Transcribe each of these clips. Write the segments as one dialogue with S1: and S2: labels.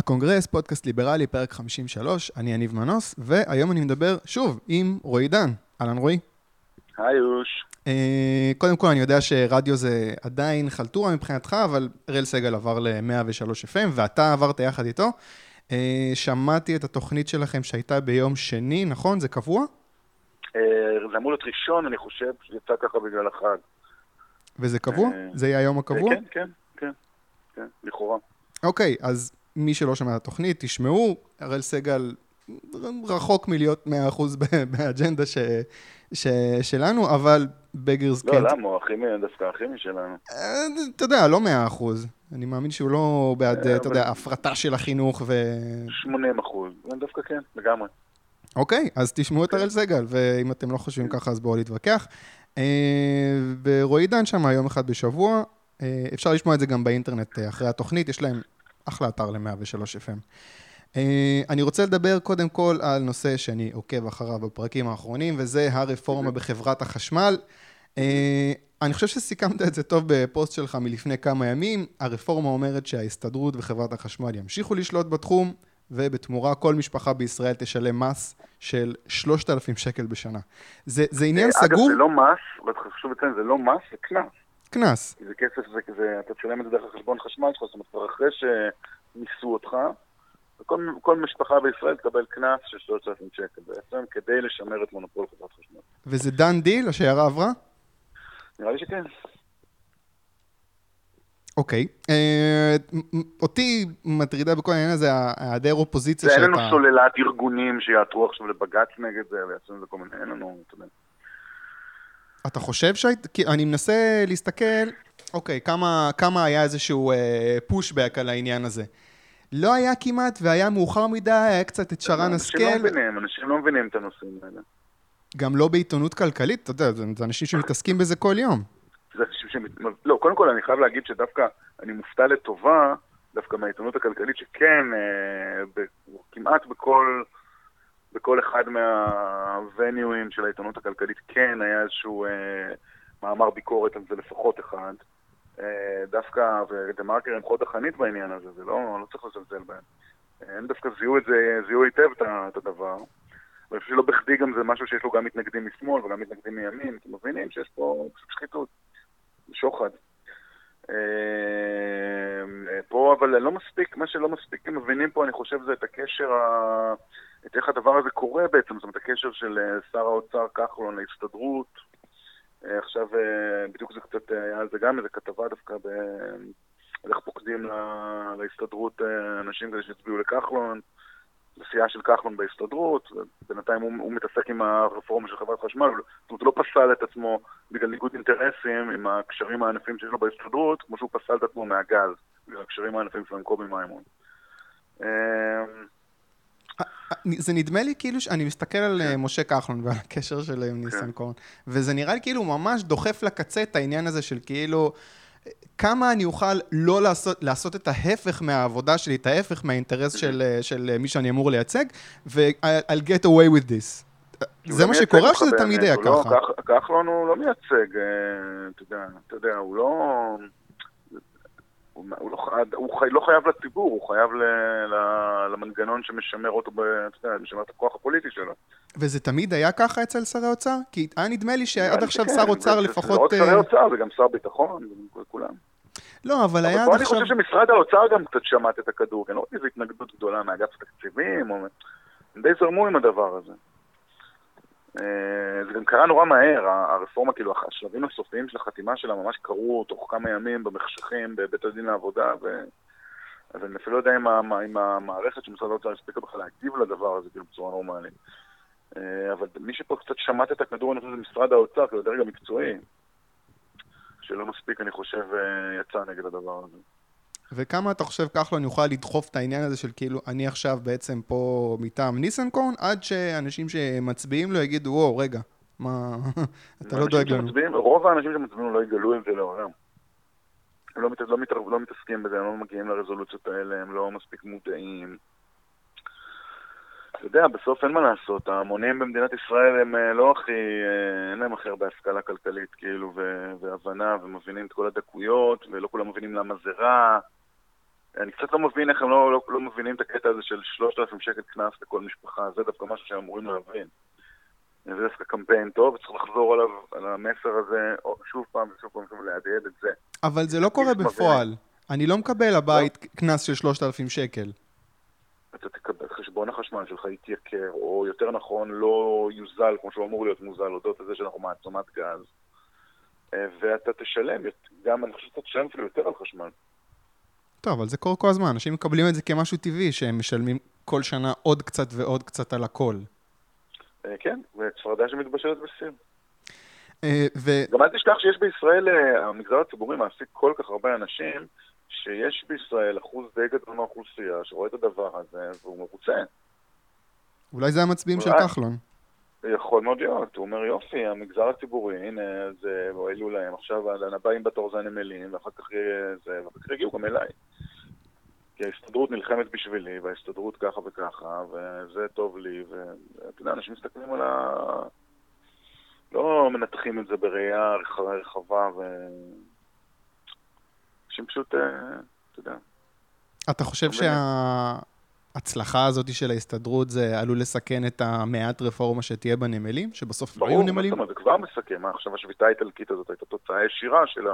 S1: הקונגרס, פודקאסט ליברלי, פרק 53, אני יניב מנוס, והיום אני מדבר שוב עם רועי עידן. אהלן רועי.
S2: היי יוש.
S1: אה, קודם כל, אני יודע שרדיו זה עדיין חלטורה מבחינתך, אבל אראל סגל עבר ל-103 FM, ואתה עברת יחד איתו. אה, שמעתי את התוכנית שלכם שהייתה ביום שני, נכון? זה קבוע?
S2: אה, זה אמור להיות ראשון, אני חושב, שזה יצא ככה בגלל החג.
S1: וזה קבוע?
S2: אה,
S1: זה יהיה היום הקבוע?
S2: כן, כן, כן, כן, לכאורה.
S1: אוקיי, אז מי שלא שמע את התוכנית, תשמעו, הראל סגל רחוק מלהיות 100% ב- באג'נדה ש, ש, שלנו, אבל בגרס
S2: לא,
S1: כן.
S2: למה? הוא הכי מ- דווקא הכי משלנו.
S1: אה, אתה יודע, לא 100%. אני מאמין שהוא לא בעד,
S2: אה,
S1: אתה יודע, הפרטה של החינוך ו...
S2: 80 אחוז. דווקא כן, לגמרי.
S1: אוקיי, אז תשמעו את הראל סגל, ואם אתם לא חושבים ככה, אז בואו להתווכח. אה, ורועי דן שם יום אחד בשבוע. אפשר לשמוע את זה גם באינטרנט אחרי התוכנית, יש להם אחלה אתר ל-103 FM. אה, אני רוצה לדבר קודם כל על נושא שאני עוקב אחריו בפרקים האחרונים, וזה הרפורמה בחברת החשמל. אה, אני חושב שסיכמת את זה טוב בפוסט שלך מלפני כמה ימים. הרפורמה אומרת שההסתדרות וחברת החשמל ימשיכו לשלוט בתחום, ובתמורה כל משפחה בישראל תשלם מס של 3,000 שקל בשנה. זה, זה עניין
S2: אה, אגב,
S1: סגור?
S2: זה לא מס, חשוב לציין, זה לא מס, זה קנס.
S1: קנס.
S2: כי זה כסף, זה, זה, אתה תשלם את זה דרך החשבון חשמל שלך, זאת אומרת, כבר אחרי שניסו אותך, וכל כל משפחה בישראל תקבל קנס של 3,000 שקל בעצם, כדי לשמר את מונופול חברת חשמל.
S1: וזה done deal, השיירה עברה?
S2: נראה לי שכן.
S1: אוקיי. אה, אותי מטרידה בכל העניין הזה ההיעדר אופוזיציה
S2: זה אין לנו
S1: שאתה...
S2: סוללת ארגונים שיעתרו עכשיו לבג"ץ נגד זה, ויעשו את זה כל מיני, אין לנו, אתה יודע.
S1: אתה חושב שהיית... כי אני מנסה להסתכל, אוקיי, כמה, כמה היה איזשהו אה, פושבק על העניין הזה. לא היה כמעט, והיה מאוחר מדי, היה קצת את שרן
S2: אנשים לא
S1: השכל,
S2: מבינים, אנשים לא מבינים את הנושאים האלה.
S1: גם לא בעיתונות כלכלית, אתה יודע, זה, זה אנשים שמתעסקים בזה כל יום.
S2: זה אנשים שמת... לא, קודם כל אני חייב להגיד שדווקא אני מופתע לטובה, דווקא מהעיתונות הכלכלית, שכן, אה, ב... כמעט בכל, בכל אחד מהווניואים של העיתונות הכלכלית, כן היה איזשהו אה, מאמר ביקורת על זה לפחות אחד. אה, דווקא, ודה מרקר הם חוד החנית בעניין הזה, זה לא, לא צריך לזלזל בהם. אה, הם דווקא זיהו את זה, זיהו היטב את את הדבר. ואני חושב שלא בכדי גם זה משהו שיש לו גם מתנגדים משמאל וגם מתנגדים מימין, כי מבינים שיש פה פשוט שחיתות, שוחד. אה, אה, פה אבל לא מספיק, מה שלא מספיק הם מבינים פה, אני חושב, זה את הקשר, ה... את איך הדבר הזה קורה בעצם, זאת אומרת, הקשר של אה, שר האוצר כחלון להסתדרות. אה, עכשיו, אה, בדיוק זה קצת, היה על זה גם איזה כתבה דווקא ב... איך פוקדים ל- להסתדרות אנשים כדי שיצביעו לכחלון. לסיעה של כחלון בהסתדרות, בינתיים הוא, הוא מתעסק עם הרפורמה של חברת חשמל, זאת אומרת, הוא לא פסל את עצמו בגלל ניגוד אינטרסים עם הקשרים הענפים שיש לו בהסתדרות, כמו שהוא פסל את עצמו מהגז, בגלל הקשרים הענפים שלו עם קובי מימון.
S1: זה נדמה לי כאילו שאני מסתכל על אה, משה כחלון ועל הקשר שלו עם
S2: כן.
S1: ניסנקורן, וזה נראה לי כאילו ממש דוחף לקצה את העניין הזה של כאילו, כמה אני אוכל לא לעשות, לעשות את ההפך מהעבודה שלי, את ההפך מהאינטרס של, אה, של אה, מי שאני אמור לייצג, ו-I'll get away with this. זה
S2: לא
S1: מה שקורה או שזה תמיד היה
S2: לא-
S1: ככה?
S2: כח- כחלון הוא לא מייצג, אתה יודע, הוא לא... הוא, הוא, לא, הוא חי, לא חייב לציבור, הוא חייב ל, ל, למנגנון שמשמר אותו, ב, אתה יודע, משמר את הכוח הפוליטי שלו.
S1: וזה תמיד היה ככה אצל שרי אוצר? כי היה נדמה לי שעד עכשיו
S2: שכן,
S1: שר אוצר
S2: זה- זה לא
S1: לפחות...
S2: רק שרי אוצר, זה גם שר ביטחון, כולם.
S1: לא, אבל היה
S2: אבל
S1: עד
S2: פה אני
S1: עכשיו...
S2: חושב שמשרד האוצר גם קצת שמט את הכדור, כי אני לא רואה איזו התנגדות גדולה מאגף התקציבים, או... הם די זרמו עם הדבר הזה. אה, זה גם קרה נורא מהר, הרפורמה, כאילו, השלבים הסופיים של החתימה שלה ממש קרו תוך כמה ימים במחשכים בבית הדין לעבודה, ו... אז אני אפילו לא יודע אם, ה- אם המערכת של משרד האוצר הספיקה בכלל להגיב לדבר הזה, כאילו, בצורה נורמלית. אה, אבל מי שפה קצת שמט את הכדור, אני חושב, זה משרד האוצר, כאילו, הדרג המקצועי, שלא מספיק, אני חושב, אה, יצא נגד הדבר הזה.
S1: וכמה אתה חושב כחלון יוכל לדחוף את העניין הזה של כאילו, אני עכשיו בעצם פה מטעם ניסנקורן, עד שאנשים שמצביעים לו יגידו, וואו, רגע, מה, אתה לא דואג לנו.
S2: שמצביעים, רוב האנשים שמצביעים לו לא יגלו את זה לעולם. הם לא, מת, לא, מת, לא מתעסקים בזה, הם לא מגיעים לרזולוציות האלה, הם לא מספיק מודעים. אתה יודע, בסוף אין מה לעשות, ההמונים במדינת ישראל הם אה, לא הכי, אה, אין להם הכי הרבה השכלה כלכלית, כאילו, ו- והבנה, ומבינים את כל הדקויות, ולא כולם מבינים למה זה רע. אני קצת לא מבין איך הם לא, לא, לא מבינים את הקטע הזה של 3,000 שקל קנס לכל משפחה, זה דווקא משהו שהם אמורים להבין. זה דווקא קמפיין טוב, צריך לחזור עליו, על המסר הזה, שוב פעם ושוב פעם, להדהד את זה.
S1: אבל זה לא קורה בפועל. אני לא מקבל הבית לא. קנס של 3,000 שקל.
S2: אתה תקבל, חשבון החשמל שלך יתייקר, או יותר נכון, לא יוזל כמו שהוא אמור להיות מוזל, הודות לזה שאנחנו מעצמת גז. אה, ואתה תשלם, גם אני חושב שאתה תשלם אפילו יותר על חשמל.
S1: טוב, אבל זה קורה כל הזמן, אנשים מקבלים את זה כמשהו טבעי, שהם משלמים כל שנה עוד קצת ועוד קצת על הכל.
S2: אה, כן, וצפרדע שמתבשלת בסין. אה, ו... גם אל תשכח שיש בישראל, המגזר הציבורי מעסיק כל כך הרבה אנשים, שיש בישראל אחוז די גדול מהאוכלוסייה שרואה את הדבר הזה והוא מרוצה.
S1: אולי זה המצביעים של כחלון.
S2: יכול מאוד להיות, הוא אומר יופי, המגזר הציבורי, הנה, זה, העלו להם, עכשיו הבאים בתור זה הנמלים, ואחר כך זה, ואחר כך יגיעו גם אליי. כי ההסתדרות נלחמת בשבילי, וההסתדרות ככה וככה, וזה טוב לי, ואתה יודע, אנשים מסתכלים על ה... לא מנתחים את זה בראייה רחבה, ו... אנשים פשוט, אה, אתה יודע.
S1: אתה חושב שההצלחה הזאת של ההסתדרות זה עלול לסכן את המעט רפורמה שתהיה בנמלים? שבסוף לא יהיו נמלים?
S2: ברור, זה כבר מסכן. מה עכשיו השביתה האיטלקית הזאת הייתה תוצאה ישירה של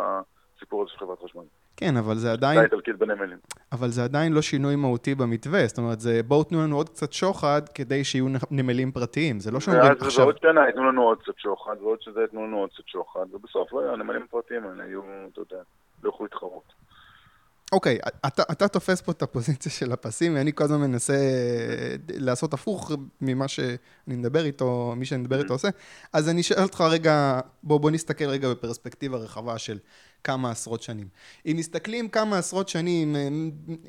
S2: הסיפור הזה של חברת חשמל.
S1: כן, אבל זה עדיין...
S2: האיטלקית בנמלים.
S1: אבל זה עדיין לא שינוי מהותי במתווה. זאת אומרת, זה בואו תנו לנו עוד קצת שוחד כדי שיהיו נמלים פרטיים. זה לא שאומרים
S2: עכשיו... ועוד שנה ייתנו לנו עוד קצת שוחד, ועוד שזה ייתנו לנו עוד קצת שוחד, ובסוף לא, הנמלים הפרטיים האלה יהיו, אתה יודע. לא יכלו להתחרות.
S1: אוקיי, okay, אתה, אתה תופס פה את הפוזיציה של הפסים, ואני כל הזמן מנסה לעשות הפוך ממה שאני מדבר איתו, מי שאני מדבר איתו עושה. אז אני שואל אותך רגע, בוא, בוא נסתכל רגע בפרספקטיבה רחבה של כמה עשרות שנים. אם מסתכלים כמה עשרות שנים, אה,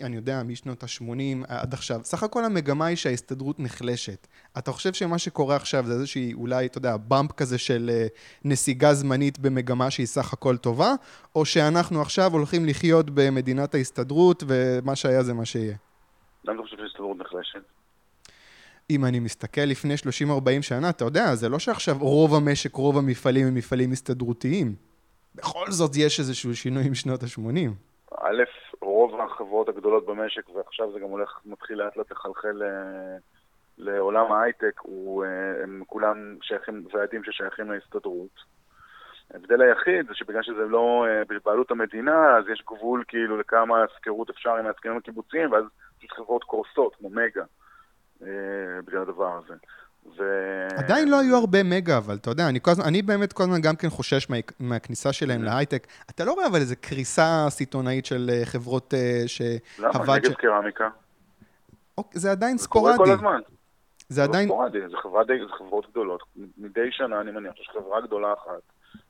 S1: אני יודע, משנות ה-80 עד עכשיו, סך הכל המגמה היא שההסתדרות נחלשת. אתה חושב שמה שקורה עכשיו זה איזושהי, אולי, אתה יודע, באמפ כזה של אה, נסיגה זמנית במגמה שהיא סך הכל טובה, או שאנחנו עכשיו הולכים לחיות במדינת ההסתדרות, ומה שהיה זה מה שיהיה?
S2: למה אתה חושב שההסתדרות נחלשת?
S1: אם אני מסתכל לפני 30-40 שנה, אתה יודע, זה לא שעכשיו רוב המשק, רוב המפעלים הם מפעלים הסתדרותיים. בכל זאת יש איזשהו שינוי עם שנות ה-80.
S2: א', רוב החברות הגדולות במשק, ועכשיו זה גם הולך, מתחיל לאט לאט לחלחל אה, לעולם ההייטק, אה, הם כולם שייכים, ועדים ששייכים להסתדרות. ההבדל היחיד זה שבגלל שזה לא אה, בבעלות המדינה, אז יש גבול כאילו לכמה שכירות אפשר עם ההסכמים הקיבוציים, ואז יש חברות קורסות, כמו מגה, בגלל הדבר הזה.
S1: ו... עדיין לא היו הרבה מגה, אבל אתה יודע, אני, הזמן, אני באמת כל הזמן גם כן חושש מה, מהכניסה שלהם mm. להייטק. אתה לא רואה אבל איזה קריסה סיטונאית של אה, חברות
S2: שהוועד... למה? נגב ש... קרמיקה.
S1: אוקיי, זה עדיין זה ספורדי. זה קורה
S2: כל הזמן.
S1: זה, זה עדיין...
S2: ספורדי, זה, חברה די, זה חברות גדולות. מדי שנה אני מניח שיש חברה גדולה אחת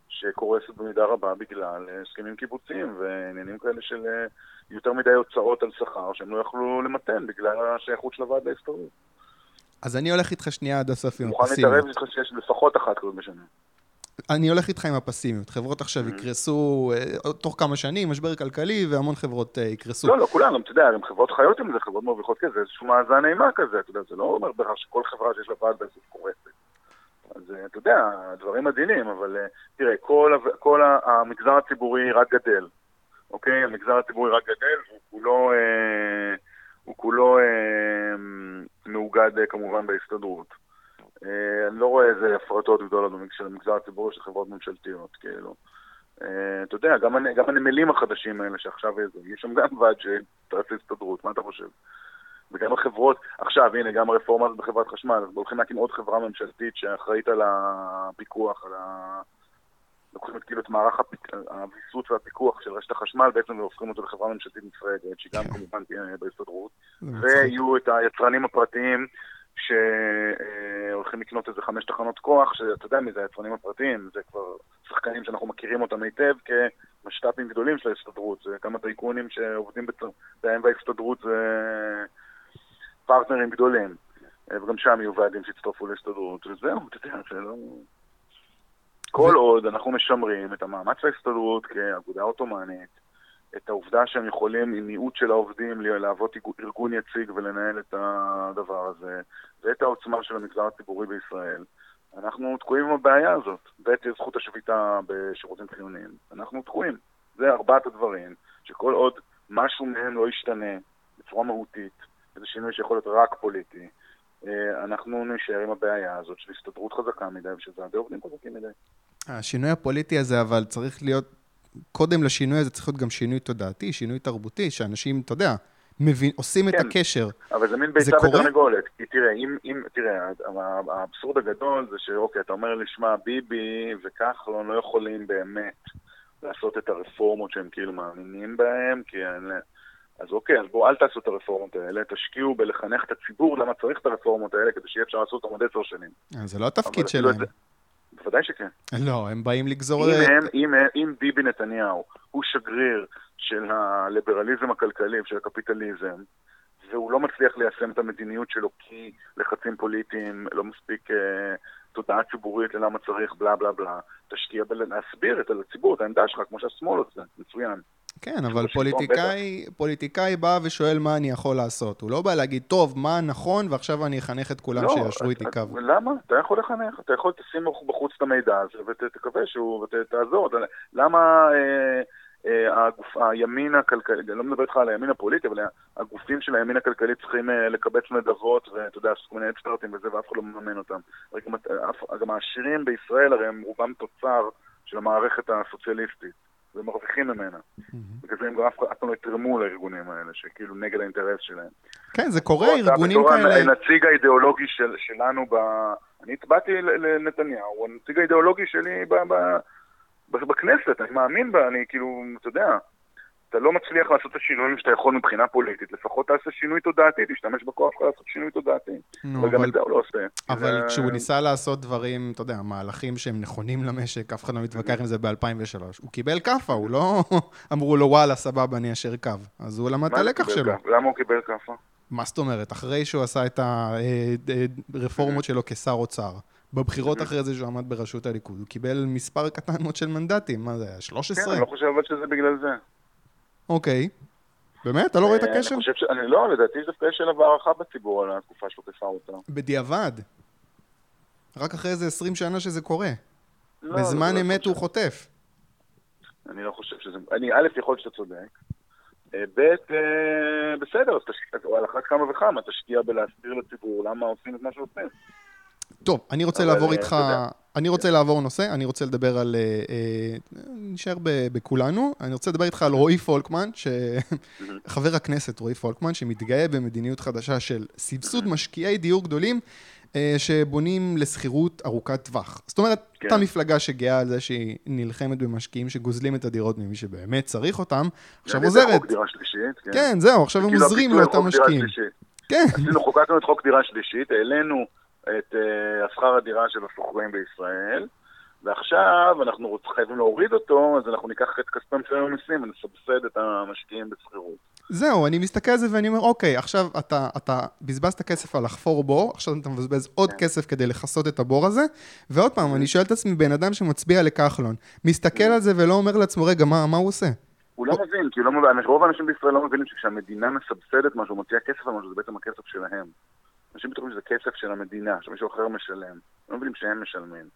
S2: שקורסת במידה רבה בגלל אה, הסכמים קיבוציים ועניינים כאלה של יותר מדי הוצאות על שכר שהם לא יכלו למתן בגלל השייכות של הוועד להסתדרות.
S1: אז אני הולך איתך שנייה עד הסוף עם
S2: הפסימיות. מוכן להתערב איתך שיש לפחות אחת כזאת בשנה.
S1: אני הולך איתך עם הפסימיות. חברות עכשיו mm-hmm. יקרסו אה, תוך כמה שנים, משבר כלכלי, והמון חברות אה, יקרסו.
S2: לא, לא כולן, גם אתה יודע, גם חברות חיות עם זה, חברות מרוויחות כזה, איזשהו מאזן אימה כזה, אתה יודע, זה לא אומר בהכרח שכל חברה שיש לה ועד בסוף קורסת. אז אה, אתה יודע, דברים מדהימים, אבל תראה, כל, כל המגזר הציבורי רק גדל, אוקיי? המגזר הציבורי רק גדל, הוא כולו... הוא כולו מאוגד אה, כמובן בהסתדרות. אה, אני לא רואה איזה הפרטות גדולות של המגזר הציבורי של חברות ממשלתיות, כאילו. אה, אתה יודע, גם, גם הנמלים החדשים האלה שעכשיו יש שם גם ועד שתעשה הסתדרות, מה אתה חושב? וגם החברות, עכשיו, הנה, גם הרפורמה הזאת בחברת חשמל, אז הולכים להקים עוד חברה ממשלתית שאחראית על הפיקוח, על ה... לוקחים את כאילו את מערך הוויסות והפיקוח של רשת החשמל, בעצם והופכים אותו לחברה ממשלתית נפרדת, שהיא גם כן. כמובן תהיה בהסתדרות, ויהיו את היצרנים הפרטיים שהולכים לקנות איזה חמש תחנות כוח, שאתה יודע מי זה היצרנים הפרטיים, זה כבר שחקנים שאנחנו מכירים אותם היטב כמשת"פים גדולים של ההסתדרות, זה כמה טייקונים שעובדים בהם בהסתדרות זה פרטנרים גדולים, וגם שם יהיו ועדים שיצטרפו להסתדרות, וזהו, אתה יודע, זה לא... כל עוד אנחנו משמרים את המאמץ ההסתדרות כאגודה עות'מאנית, את העובדה שהם יכולים עם מיעוט של העובדים להוות ארגון יציג ולנהל את הדבר הזה, ואת העוצמה של המגזר הציבורי בישראל, אנחנו תקועים עם הבעיה הזאת, ואת זכות השביתה בשירותים חיוניים. אנחנו תקועים. זה ארבעת הדברים שכל עוד משהו מהם לא ישתנה בצורה מהותית, איזה שינוי שיכול להיות רק פוליטי, אה, אנחנו נשאר עם הבעיה הזאת של הסתדרות חזקה מדי ושזה ועדי עובדים חזקים מדי.
S1: השינוי הפוליטי הזה, אבל צריך להיות, קודם לשינוי הזה צריך להיות גם שינוי תודעתי, שינוי תרבותי, שאנשים, אתה יודע, מבין, עושים כן, את הקשר.
S2: אבל זה מין ביצה ותרנגולת. כי תראה, אם, אם, תראה, האבסורד הגדול זה שאוקיי, אתה אומר לי, שמע, ביבי וכחלון לא יכולים באמת לעשות את הרפורמות שהם כאילו מאמינים בהם, כי אין. אז אוקיי, אז בואו אל תעשו את הרפורמות האלה, תשקיעו בלחנך את הציבור למה צריך את הרפורמות האלה, כדי שיהיה אפשר לעשות אותם עוד עשר שנים.
S1: אה, זה לא התפקיד שלהם.
S2: בוודאי שכן.
S1: לא, הם באים לגזור...
S2: אם, הם, אם, אם ביבי נתניהו הוא שגריר של הליברליזם הכלכלי, של הקפיטליזם, והוא לא מצליח ליישם את המדיניות שלו כי לחצים פוליטיים, לא מספיק אה, תודעה ציבורית ללמה צריך בלה בלה בלה, תשקיע בלהסביר את הציבור, את העמדה שלך, כמו שהשמאל עושה, מצוין.
S1: כן, אבל פוליטיקאי, פוליטיקאי בא ושואל מה אני יכול לעשות. הוא לא בא להגיד, טוב, מה נכון, ועכשיו אני אחנך את כולם לא, שישרו איתי קו.
S2: למה? אתה יכול לחנך, אתה יכול לשים בחוץ את המידע הזה ותקווה שהוא, ותעזור. למה אה, אה, הגוף, הימין הכלכלי, אני לא מדבר איתך על הימין הפוליטי, אבל הגופים של הימין הכלכלי צריכים אה, לקבץ נדבות, ואתה יודע, כל מיני אקספרטים וזה, ואף אחד לא מממן אותם. גם העשירים בישראל, הרי הם רובם תוצר של המערכת הסוציאליסטית. ומרוויחים ממנה. בגלל זה הם גם אף פעם לא יתרמו לארגונים האלה, שכאילו נגד האינטרס שלהם.
S1: כן, זה קורה, ארגונים כאלה...
S2: הנציג האידיאולוגי של, שלנו ב... אני הצבעתי לנתניהו, הוא הנציג האידיאולוגי שלי ב, ב, ב, בכנסת, אני מאמין בה, אני כאילו, אתה יודע, אתה לא מצליח לעשות את השינויים שאתה יכול מבחינה פוליטית, לפחות תעשה שינוי תודעתי, תשתמש בכוח שלך לעשות שינוי תודעתי. נו, וגם אבל... את זה הוא לא עושה.
S1: אבל זה... כשהוא ניסה לעשות דברים, אתה יודע, מהלכים שהם נכונים למשק, אף אחד לא מתווכח עם זה ב-2003. הוא קיבל כאפה, הוא לא אמרו לו, וואלה, סבבה, אני אשר קו. אז הוא למד את הלקח שלו.
S2: למה הוא קיבל כאפה?
S1: מה זאת אומרת? אחרי שהוא עשה את הרפורמות שלו כשר אוצר. בבחירות אחרי זה שהוא עמד בראשות הליכוד, הוא קיבל מספר קטן מאוד של מנדטים, מה זה היה? 13?
S2: כן, אני לא חושב שזה בגלל זה.
S1: אוקיי. באמת? אתה לא רואה את אה, הקשר?
S2: אני חושב ש... אני לא, לדעתי דווקא יש אליו הערכה בציבור על התקופה שלו כשר.
S1: בדיעבד. רק אחרי איזה 20 שנה שזה קורה. לא, בזמן לא אמת הוא חוטף.
S2: אני לא חושב שזה... אני, א', יכול להיות שאתה צודק. אה, ב', אה, בסדר, אז תשקיע, על אחת כמה וכמה, תשקיע בלהסביר לציבור למה עושים את מה שעושים.
S1: טוב, אני רוצה לעבור איתך, אני רוצה לעבור נושא, אני רוצה לדבר על, אה, אה, נשאר בכולנו, אני רוצה לדבר איתך על רועי פולקמן, חבר הכנסת רועי פולקמן, שמתגאה במדיניות חדשה של סבסוד משקיעי דיור גדולים, אה, שבונים לשכירות ארוכת טווח. זאת אומרת, כן. אותה מפלגה שגאה על זה שהיא נלחמת במשקיעים שגוזלים את הדירות ממי שבאמת צריך אותם, עכשיו עוזרת.
S2: כן.
S1: כן, זהו, עכשיו הם כאילו עוזרים לאותם משקיעים.
S2: כן. עשינו, חוקקנו את חוק דירה שלישית, העלינו את uh, השכר הדירה של השוכרים בישראל, ועכשיו אנחנו חייבים להוריד אותו, אז אנחנו ניקח את כספי משלם המיסים ונסבסד את המשקיעים בשכירות.
S1: זהו, אני מסתכל על זה ואני אומר, אוקיי, עכשיו אתה, אתה בזבזת כסף על לחפור בור, עכשיו אתה מבזבז עוד כן. כסף כדי לכסות את הבור הזה, ועוד פעם, אני שואל את עצמי, בן אדם שמצביע לכחלון, מסתכל על זה ולא אומר לעצמו, רגע, מה, מה הוא עושה?
S2: הוא לא מבין, כי לא מבין, רוב האנשים בישראל לא מבינים שכשהמדינה מסבסדת משהו, מוציאה כסף על משהו, זה בעצם הכסף שלהם. אנשים בטוחים שזה כסף של המדינה, שמישהו אחר משלם. לא מבינים שהם משלמים.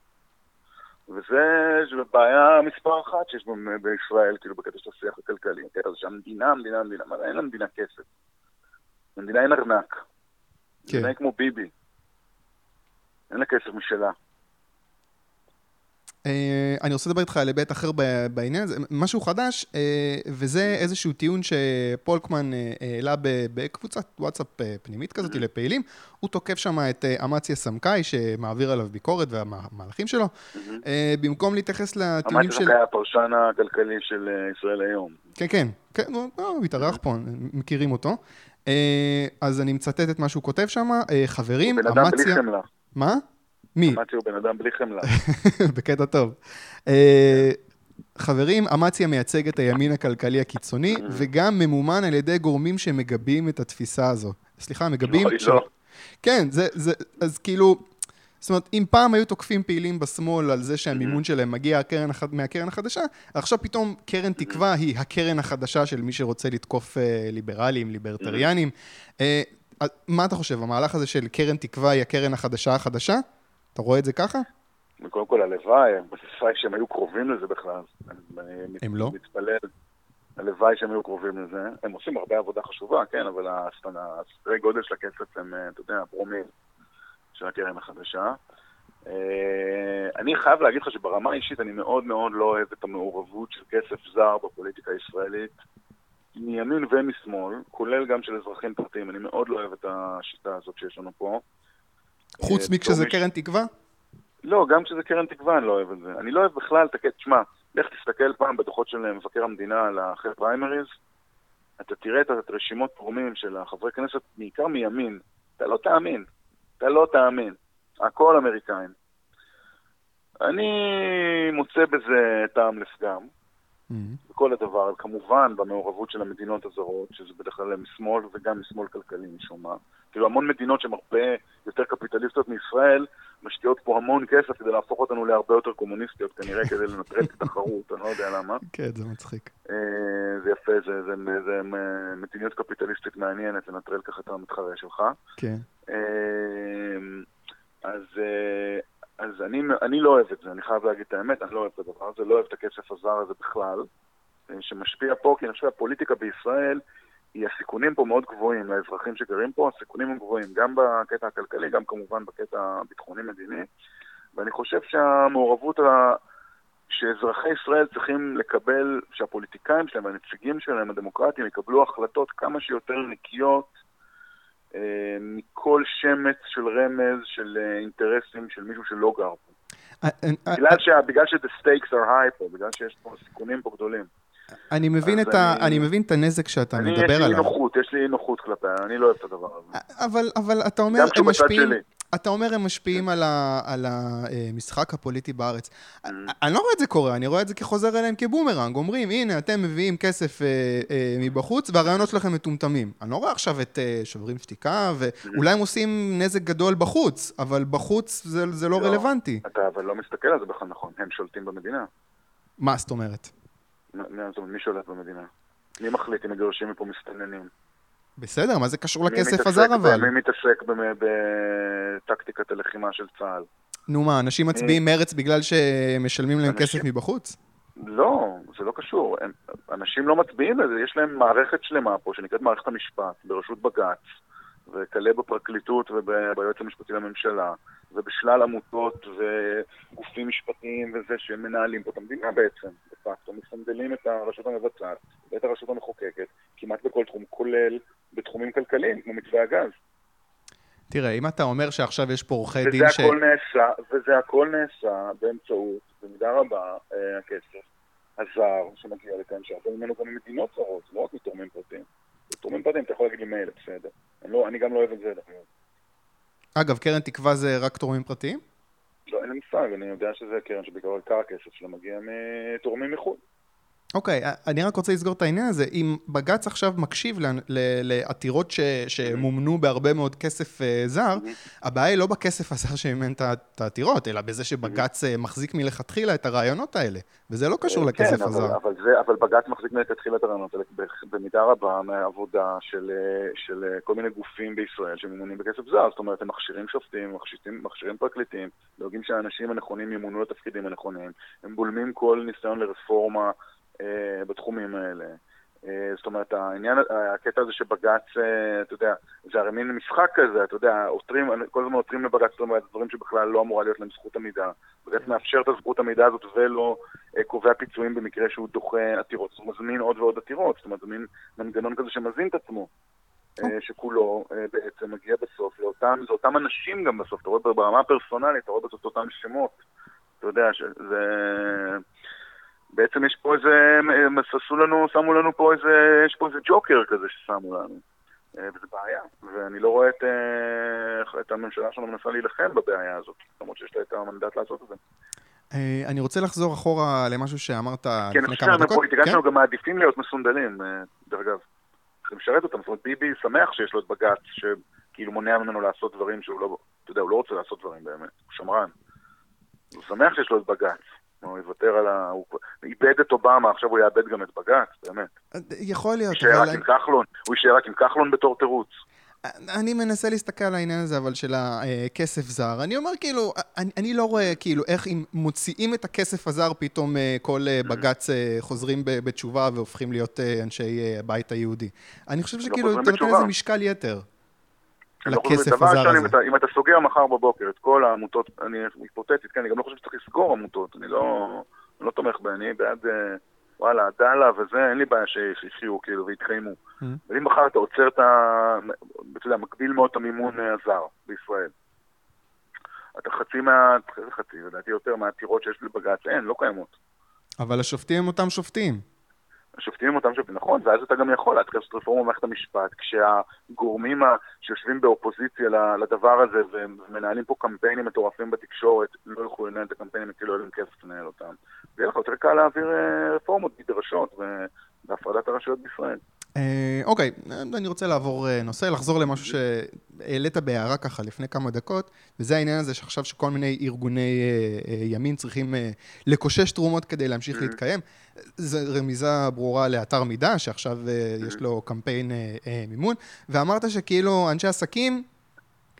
S2: וזה בעיה מספר אחת שיש בישראל, כאילו, בקטע של השיח הכלכלי. הקטע הזה שהמדינה, המדינה, המדינה, מה, אין למדינה כסף. למדינה אין ארנק. כן. מדינה כמו ביבי. אין לה כסף משלה.
S1: אה, אני רוצה לדבר איתך על היבט אחר בעניין הזה, משהו חדש, אה, וזה איזשהו טיעון שפולקמן אה, העלה בקבוצת וואטסאפ פנימית כזאת לפעילים. הוא תוקף שם את אמציה סמכאי, שמעביר עליו ביקורת והמהלכים שלו, במקום להתייחס לטיעונים של...
S2: אמציה סמכאי הפרשן הכלכלי של ישראל היום.
S1: כן, כן, כן, הוא התארח פה, מכירים אותו. אז אני מצטט את מה שהוא כותב שם, חברים,
S2: אמציה... בן אדם בלי חמלה.
S1: מה? מי?
S2: אמציה הוא בן אדם בלי חמלה.
S1: בקטע טוב. אה, חברים, אמציה מייצג את הימין הכלכלי הקיצוני, mm. וגם ממומן על ידי גורמים שמגבים את התפיסה הזו. סליחה, מגבים...
S2: לא, לא.
S1: כן, זה, זה, אז כאילו, זאת אומרת, אם פעם היו תוקפים פעילים בשמאל על זה שהמימון mm-hmm. שלהם מגיע הקרן, מהקרן החדשה, עכשיו פתאום קרן mm-hmm. תקווה היא הקרן החדשה של מי שרוצה לתקוף אה, ליברלים, ליברטריאנים. Mm-hmm. אה, מה אתה חושב, המהלך הזה של קרן תקווה היא הקרן החדשה החדשה? אתה רואה את זה ככה?
S2: קודם כל, הלוואי, הלוואי שהם היו קרובים לזה בכלל.
S1: הם לא?
S2: מתפלל. הלוואי שהם היו קרובים לזה. הם עושים הרבה עבודה חשובה, כן, אבל הסדרי גודל של הכסף הם, אה, אתה יודע, פרומיל של הקרן החדשה. אה, אני חייב להגיד לך שברמה האישית אני מאוד מאוד לא אוהב את המעורבות של כסף זר בפוליטיקה הישראלית, מימין ומשמאל, כולל גם של אזרחים פרטיים. אני מאוד לא אוהב את השיטה הזאת שיש לנו פה.
S1: חוץ
S2: אה,
S1: מכשזה. קרן תקווה?
S2: לא, גם כשזה קרן תקווה אני לא אוהב את זה. אני לא אוהב בכלל את הקטע, תשמע, לך תסתכל פעם בדוחות של מבקר המדינה על אחרי פריימריז, אתה תראה את הרשימות תורמים של החברי כנסת, בעיקר מימין, אתה לא תאמין, אתה לא תאמין. הכל אמריקאים. אני מוצא בזה טעם לפגם,
S1: Mm-hmm.
S2: בכל הדבר, כמובן במעורבות של המדינות הזרות, שזה בדרך כלל משמאל וגם משמאל כלכלי משום מה. כאילו המון מדינות שהן הרבה יותר קפיטליסטיות מישראל, משקיעות פה המון כסף כדי להפוך אותנו להרבה יותר קומוניסטיות, כנראה כדי לנטרל את התחרות, אני לא יודע למה.
S1: כן, זה מצחיק.
S2: אה, זה יפה, זה, זה, זה, זה מדיניות קפיטליסטית מעניינת לנטרל ככה את המתחרה שלך.
S1: כן.
S2: אה, אז, אה, אז אני, אני לא אוהב את זה, אני חייב להגיד את האמת, אני לא אוהב את הדבר הזה, לא אוהב את הכסף הזר הזה בכלל, שמשפיע פה, כי אני חושב שהפוליטיקה בישראל, הסיכונים פה מאוד גבוהים לאזרחים שגרים פה, הסיכונים הם גבוהים, גם בקטע הכלכלי, גם כמובן בקטע הביטחוני-מדיני, ואני חושב שהמעורבות ה... שאזרחי ישראל צריכים לקבל, שהפוליטיקאים שלהם והנציגים שלהם, הדמוקרטיים, יקבלו החלטות כמה שיותר נקיות אה, מכל שמץ של רמז, של אה, אינטרסים של מישהו שלא גר פה.
S1: אה,
S2: בגלל, שה, בגלל ש-the stakes are high פה, בגלל שיש פה סיכונים פה גדולים.
S1: אני מבין, את ה... אני... אני מבין את הנזק שאתה
S2: אני,
S1: מדבר עליו.
S2: יש לי נוחות, יש לי נוחות כלפיה, אני לא אוהב את הדבר הזה.
S1: אבל, אבל אתה אומר, הם משפיעים...
S2: שלי.
S1: אתה אומר הם משפיעים על, ה, על המשחק הפוליטי בארץ.
S2: Mm.
S1: אני לא רואה את זה קורה, אני רואה את זה כחוזר אליהם כבומרנג. אומרים, הנה, אתם מביאים כסף אה, אה, מבחוץ והרעיונות שלכם מטומטמים. אני לא רואה עכשיו את אה, שוברים שתיקה, ואולי הם עושים נזק גדול בחוץ, אבל בחוץ זה, זה לא,
S2: לא.
S1: רלוונטי.
S2: אתה אבל לא מסתכל על זה בכלל נכון, הם שולטים במדינה.
S1: מה זאת אומרת?
S2: מ- מי, זאת אומרת, מי שולט במדינה? מי מחליט אם מגרשים מפה מסתננים?
S1: בסדר, מה זה קשור לכסף הזר אבל?
S2: מי מתעסק בטקטיקת הלחימה של צה"ל?
S1: נו מה, אנשים מצביעים מרץ בגלל שמשלמים להם כסף מבחוץ?
S2: לא, זה לא קשור. הם, אנשים לא מצביעים לזה, יש להם מערכת שלמה פה שנקראת מערכת המשפט, בראשות בג"ץ, וכלה בפרקליטות וביועץ המשפטי לממשלה, ובשלל עמותות וגופים משפטיים וזה שמנהלים פה את המדינה בעצם, דה פקטו, מסנדלים את הרשות המבצעת ואת הרשות המחוקקת כמעט בכל תחום, כולל בתחומים כלכליים, כמו מתווה הגז.
S1: תראה, אם אתה אומר שעכשיו יש פה עורכי דין ש...
S2: נעשה, וזה הכל נעשה באמצעות, במידה רבה, אה, הכסף הזר שמגיע לכאן, שהרבה ממנו גם ממדינות זרות, לא רק מתורמים פרטיים. תורמים פרטיים, אתה יכול להגיד לי מילא, בסדר. אני, לא, אני גם לא אוהב את זה, דרך אגב.
S1: אגב, קרן תקווה זה רק תורמים פרטיים?
S2: לא, אין לי מושג, אני יודע שזה קרן שבעיקר עיקר הכסף שלה מגיע מתורמים מחו"ל.
S1: אוקיי, אני רק רוצה לסגור את העניין הזה. אם בג"ץ עכשיו מקשיב ל- ל- לעתירות ש- שמומנו בהרבה מאוד כסף אה, זר, הבעיה היא לא בכסף הזר שמימן את העתירות, אלא בזה שבג"ץ אה, מחזיק מלכתחילה את הרעיונות האלה. וזה לא קשור לכסף
S2: כן,
S1: הזר.
S2: אבל, אבל, זה, אבל בג"ץ מחזיק מלכתחילה את הרעיונות האלה במידה רבה מהעבודה של, אה, של אה, כל מיני גופים בישראל שממונים בכסף זר. זאת אומרת, הם מכשירים שופטים, מכשירים, מכשירים פרקליטים, דואגים שהאנשים הנכונים ימונו לתפקידים הנכונים, הם בולמים כל ניסיון לרפורמה אה, בתחומים האלה. אה, זאת אומרת, העניין, הקטע הזה שבג"ץ, אה, אתה יודע, זה הרי מין משחק כזה, אתה יודע, עותרים, כל הזמן עותרים לבג"ץ, זאת אומרת, דברים שבכלל לא אמורה להיות להם זכות עמידה. בג"ץ מאפשר את הזכות עמידה הזאת ולא אה, קובע פיצויים במקרה שהוא דוחה עתירות. הוא מזמין עוד ועוד עתירות, זאת אומרת, זה מין מנגנון כזה שמזין את עצמו. אה, שכולו אה, בעצם מגיע בסוף לאותם, זה אותם אנשים גם בסוף, אתה רואה ברמה הפרסונלית, אתה רואה בסוף אותם שמות. אתה יודע, שזה... בעצם יש פה איזה, הם עשו לנו, שמו לנו פה איזה, יש פה איזה ג'וקר כזה ששמו לנו. אה, וזה בעיה, ואני לא רואה את, אה, את הממשלה שלנו מנסה להילחם בבעיה הזאת, למרות שיש לה את המנדט לעשות את זה.
S1: אה, אני רוצה לחזור אחורה למשהו שאמרת
S2: אני
S1: לפני
S2: חושב
S1: כמה דקות. כן?
S2: שלנו גם מעדיפים להיות מסונדלים, דרך אגב. זה משרת אותם, זאת אומרת, ביבי שמח שיש לו את בג"ץ, שכאילו מונע ממנו לעשות דברים שהוא לא, אתה יודע, הוא לא רוצה לעשות דברים באמת, הוא שמרן. הוא שמח שיש לו את בג"ץ. הוא יוותר על ה... הוא איבד את אובמה, עכשיו הוא יאבד גם את בג"ץ, באמת.
S1: יכול להיות,
S2: יישאר רק עם כחלון, הוא יישאר רק עם כחלון בתור תירוץ.
S1: אני מנסה להסתכל על העניין הזה, אבל של הכסף זר. אני אומר כאילו, אני, אני לא רואה כאילו איך אם מוציאים את הכסף הזר, פתאום אה, כל אה, בג"ץ אה, חוזרים בתשובה והופכים להיות אנשי הבית היהודי. אני חושב לא שכאילו, אתה נותן איזה משקל יתר.
S2: לכסף הזר הזה. אתה, אם אתה סוגר מחר בבוקר את כל העמותות, אני היפותטית, כן, אני גם לא חושב שצריך לסגור עמותות, אני לא, אני לא תומך בהן, אני בעד... וואלה, עדאלה וזה, אין לי בעיה שיחיו כאילו ויתחיימו. Mm-hmm. אבל אם מחר אתה עוצר את ה... אתה יודע, מקביל מאוד את המימון הזר בישראל. אתה חצי מה... חצי, לדעתי יותר מהעתירות שיש לבג"ץ, אין, לא קיימות.
S1: אבל השופטים הם אותם שופטים.
S2: השופטים הם אותם שופטים, נכון, ואז אתה גם יכול להתחיל לעשות רפורמה במערכת המשפט, כשהגורמים שיושבים באופוזיציה לדבר הזה ומנהלים פה קמפיינים מטורפים בתקשורת, לא יוכלו לנהל את הקמפיינים כי לא יהיו להם כסף לנהל אותם. ויהיה לך יותר קל להעביר אה, רפורמות נדרשות בהפרדת הרשויות בישראל.
S1: אה, אוקיי, אני רוצה לעבור אה, נושא, לחזור למשהו שהעלית בהערה ככה לפני כמה דקות, וזה העניין הזה שעכשיו שכל מיני ארגוני ימין צריכים לקושש תרומות כדי להמשיך. להתקיים. זו רמיזה ברורה לאתר מידע, שעכשיו. יש לו קמפיין מימון, ואמרת שכאילו אנשי עסקים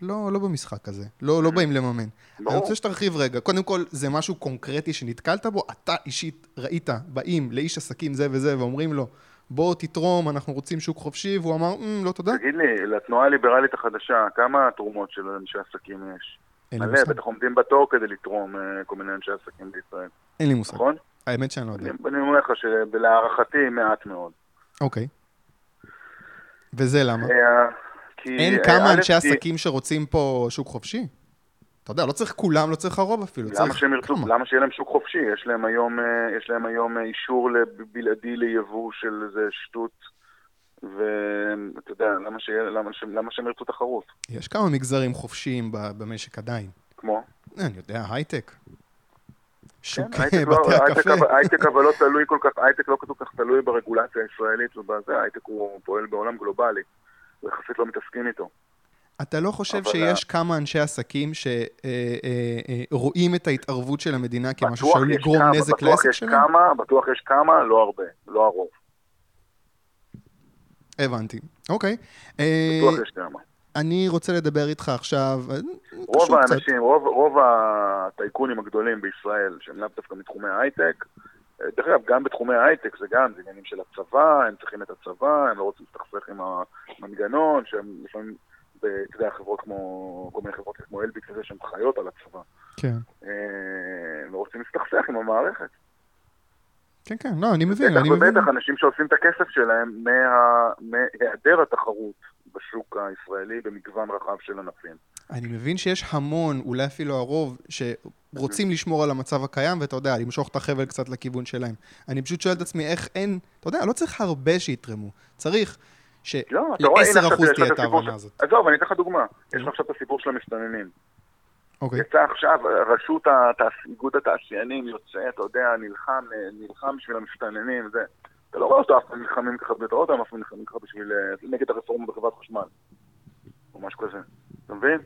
S1: לא, לא במשחק הזה, לא, לא באים לממן. אני רוצה שתרחיב רגע. קודם כל, זה משהו קונקרטי שנתקלת בו? אתה אישית ראית, באים לאיש עסקים זה וזה ואומרים לו, בוא תתרום, אנחנו רוצים שוק חופשי, והוא אמר, mm, לא תודה.
S2: תגיד לי, לתנועה הליברלית החדשה, כמה תרומות של אנשי עסקים יש? אין לי מושג. בטח עומדים בתור כדי לתרום אה, כל מיני אנשי עסקים בישראל.
S1: אין לי מושג. נכון? האמת שאני לא יודע.
S2: אני אומר לך שלהערכתי מעט מאוד.
S1: אוקיי. וזה למה? אה, אין כמה אנשי עסקים שרוצים פה שוק חופשי? אתה יודע, לא צריך כולם, לא צריך הרוב אפילו.
S2: למה שהם ירצו? למה שיהיה להם שוק חופשי? יש להם היום, אה, יש להם היום אה, אישור בלעדי ליבוא של איזה שטות, ואתה יודע, למה, שיה, למה, למה שהם ירצו תחרות?
S1: יש כמה מגזרים חופשיים במשק עדיין.
S2: כמו?
S1: אני יודע, הייטק.
S2: שוק כן, בתי לא, הקפה. הייטק אבל לא תלוי כל כך, הייטק לא כל כך תלוי ברגולציה הישראלית ובזה, הייטק הוא פועל בעולם גלובלי. ויחסית לא מתעסקים איתו.
S1: אתה לא חושב שיש כמה אנשי עסקים שרואים אה, אה, אה, את ההתערבות של המדינה כמשהו שעלול לגרום נזק לעסק שלהם?
S2: כמה, בטוח יש כמה, לא הרבה, לא הרוב.
S1: הבנתי, אוקיי.
S2: בטוח יש כמה.
S1: אני רוצה לדבר איתך עכשיו,
S2: רוב האנשים, רוב, רוב הטייקונים הגדולים בישראל, שהם לאו דווקא מתחומי ההייטק, דרך אגב, גם בתחומי ההייטק זה גם, זה עניינים של הצבא, הם צריכים את הצבא, הם לא רוצים להסתכסך עם המנגנון, שהם לפעמים, אתה יודע, חברות כמו, כל מיני חברות כמו אלביט וזה, שהן חיות על הצבא.
S1: כן.
S2: אה, הם לא להסתכסך עם המערכת.
S1: כן, כן, לא, אני מבין, אני מבין.
S2: ובטח אנשים שעושים את הכסף שלהם מהיעדר התחרות בשוק הישראלי במגוון רחב של ענפים.
S1: אני מבין שיש המון, אולי אפילו הרוב, שרוצים לשמור על המצב הקיים, ואתה יודע, למשוך את החבל קצת לכיוון שלהם. אני פשוט שואל את עצמי איך אין, אתה יודע, לא צריך הרבה שיתרמו. צריך שלעשר לא, אחוז תהיה את ההבנה הזאת.
S2: עזוב, אני אתן לך דוגמה. יש לך עכשיו את הסיפור של המסתננים.
S1: אוקיי.
S2: יצא עכשיו, רשות איגוד התעשיינים יוצא, אתה יודע, נלחם, נלחם בשביל המסתננים, זה. אתה לא רואה אותו אף פעם נלחמים ככה, אתה רואה אותם אף פעם נלחמים ככה בשביל, אה, נגד הרפורמה בחברת חשמל. או משהו כזה. אתה מבין?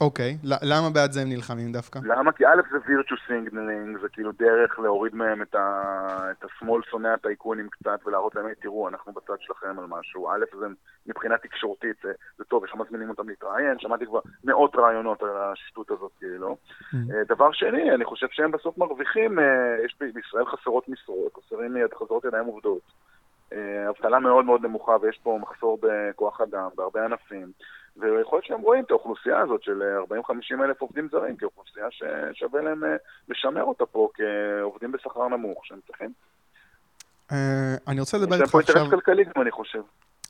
S1: אוקיי, למה בעד זה הם נלחמים דווקא?
S2: למה? כי א' זה virtue signaling, זה כאילו דרך להוריד מהם את, ה... את השמאל שונא הטייקונים קצת ולהראות להם, תראו, אנחנו בצד שלכם על משהו. א' זה מבחינה תקשורתית, זה, זה טוב, יש מזמינים אותם להתראיין, שמעתי כבר מאות רעיונות על השטות הזאת, כאילו. Mm. hmm דבר שני, אני חושב שהם בסוף מרוויחים, אה, יש בישראל חסרות משרות, חסרים חסרות ידיים עובדות. אה, אבטלה מאוד מאוד נמוכה ויש פה מחסור בכוח אדם בהרבה ענפים. ויכול להיות שהם רואים את האוכלוסייה הזאת של 40-50 אלף עובדים זרים כאוכלוסייה ששווה להם אה, לשמר אותה פה כעובדים בשכר נמוך שהם צריכים.
S1: אה, אני רוצה לדבר איתך
S2: עכשיו... יש להם פה אינטרס כלכלי גם, אני חושב.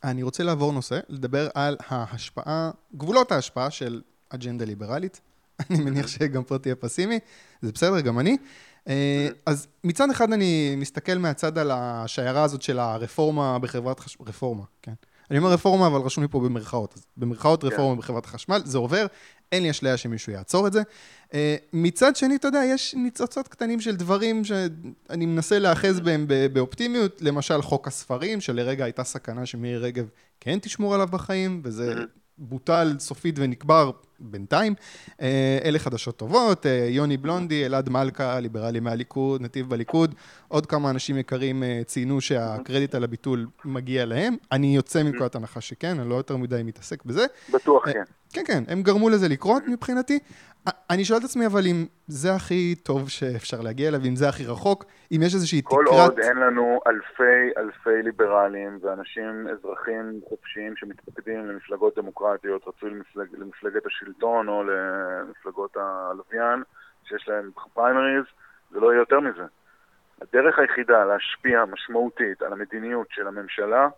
S1: אני רוצה לעבור נושא, לדבר על ההשפעה, גבולות ההשפעה של אג'נדה ליברלית. אני מניח שגם פה תהיה פסימי, זה בסדר, גם אני. אה, אז מצד אחד אני מסתכל מהצד על השיירה הזאת של הרפורמה בחברת חשמל, רפורמה, כן. אני אומר רפורמה, אבל רשום לי פה במרכאות. אז במרכאות כן. רפורמה בחברת החשמל, זה עובר, אין לי אשליה שמישהו יעצור את זה. Uh, מצד שני, אתה יודע, יש ניצוצות קטנים של דברים שאני מנסה להאחז בהם באופטימיות, למשל חוק הספרים, שלרגע הייתה סכנה שמירי רגב כן תשמור עליו בחיים, וזה בוטל סופית ונקבר בינתיים. אה, אלה חדשות טובות, אה, יוני בלונדי, אלעד מלכה, ליברלי מהליכוד, נתיב בליכוד, עוד כמה אנשים יקרים אה, ציינו שהקרדיט על הביטול מגיע להם. אני יוצא מנקודת הנחה שכן, אני לא יותר מדי מתעסק בזה.
S2: בטוח כן.
S1: כן, כן, הם גרמו לזה לקרות מבחינתי. אני שואל את עצמי, אבל אם זה הכי טוב שאפשר להגיע אליו, אם זה הכי רחוק, אם יש איזושהי תקרת...
S2: כל עוד אין לנו אלפי אלפי ליברלים ואנשים, אזרחים חופשיים שמתפקדים למפלגות דמוקרטיות, רצוי למפלג, למפלגת השלטון או למפלגות הלוויין, שיש להם פריימריז, זה לא יהיה יותר מזה. הדרך היחידה להשפיע משמעותית על המדיניות של הממשלה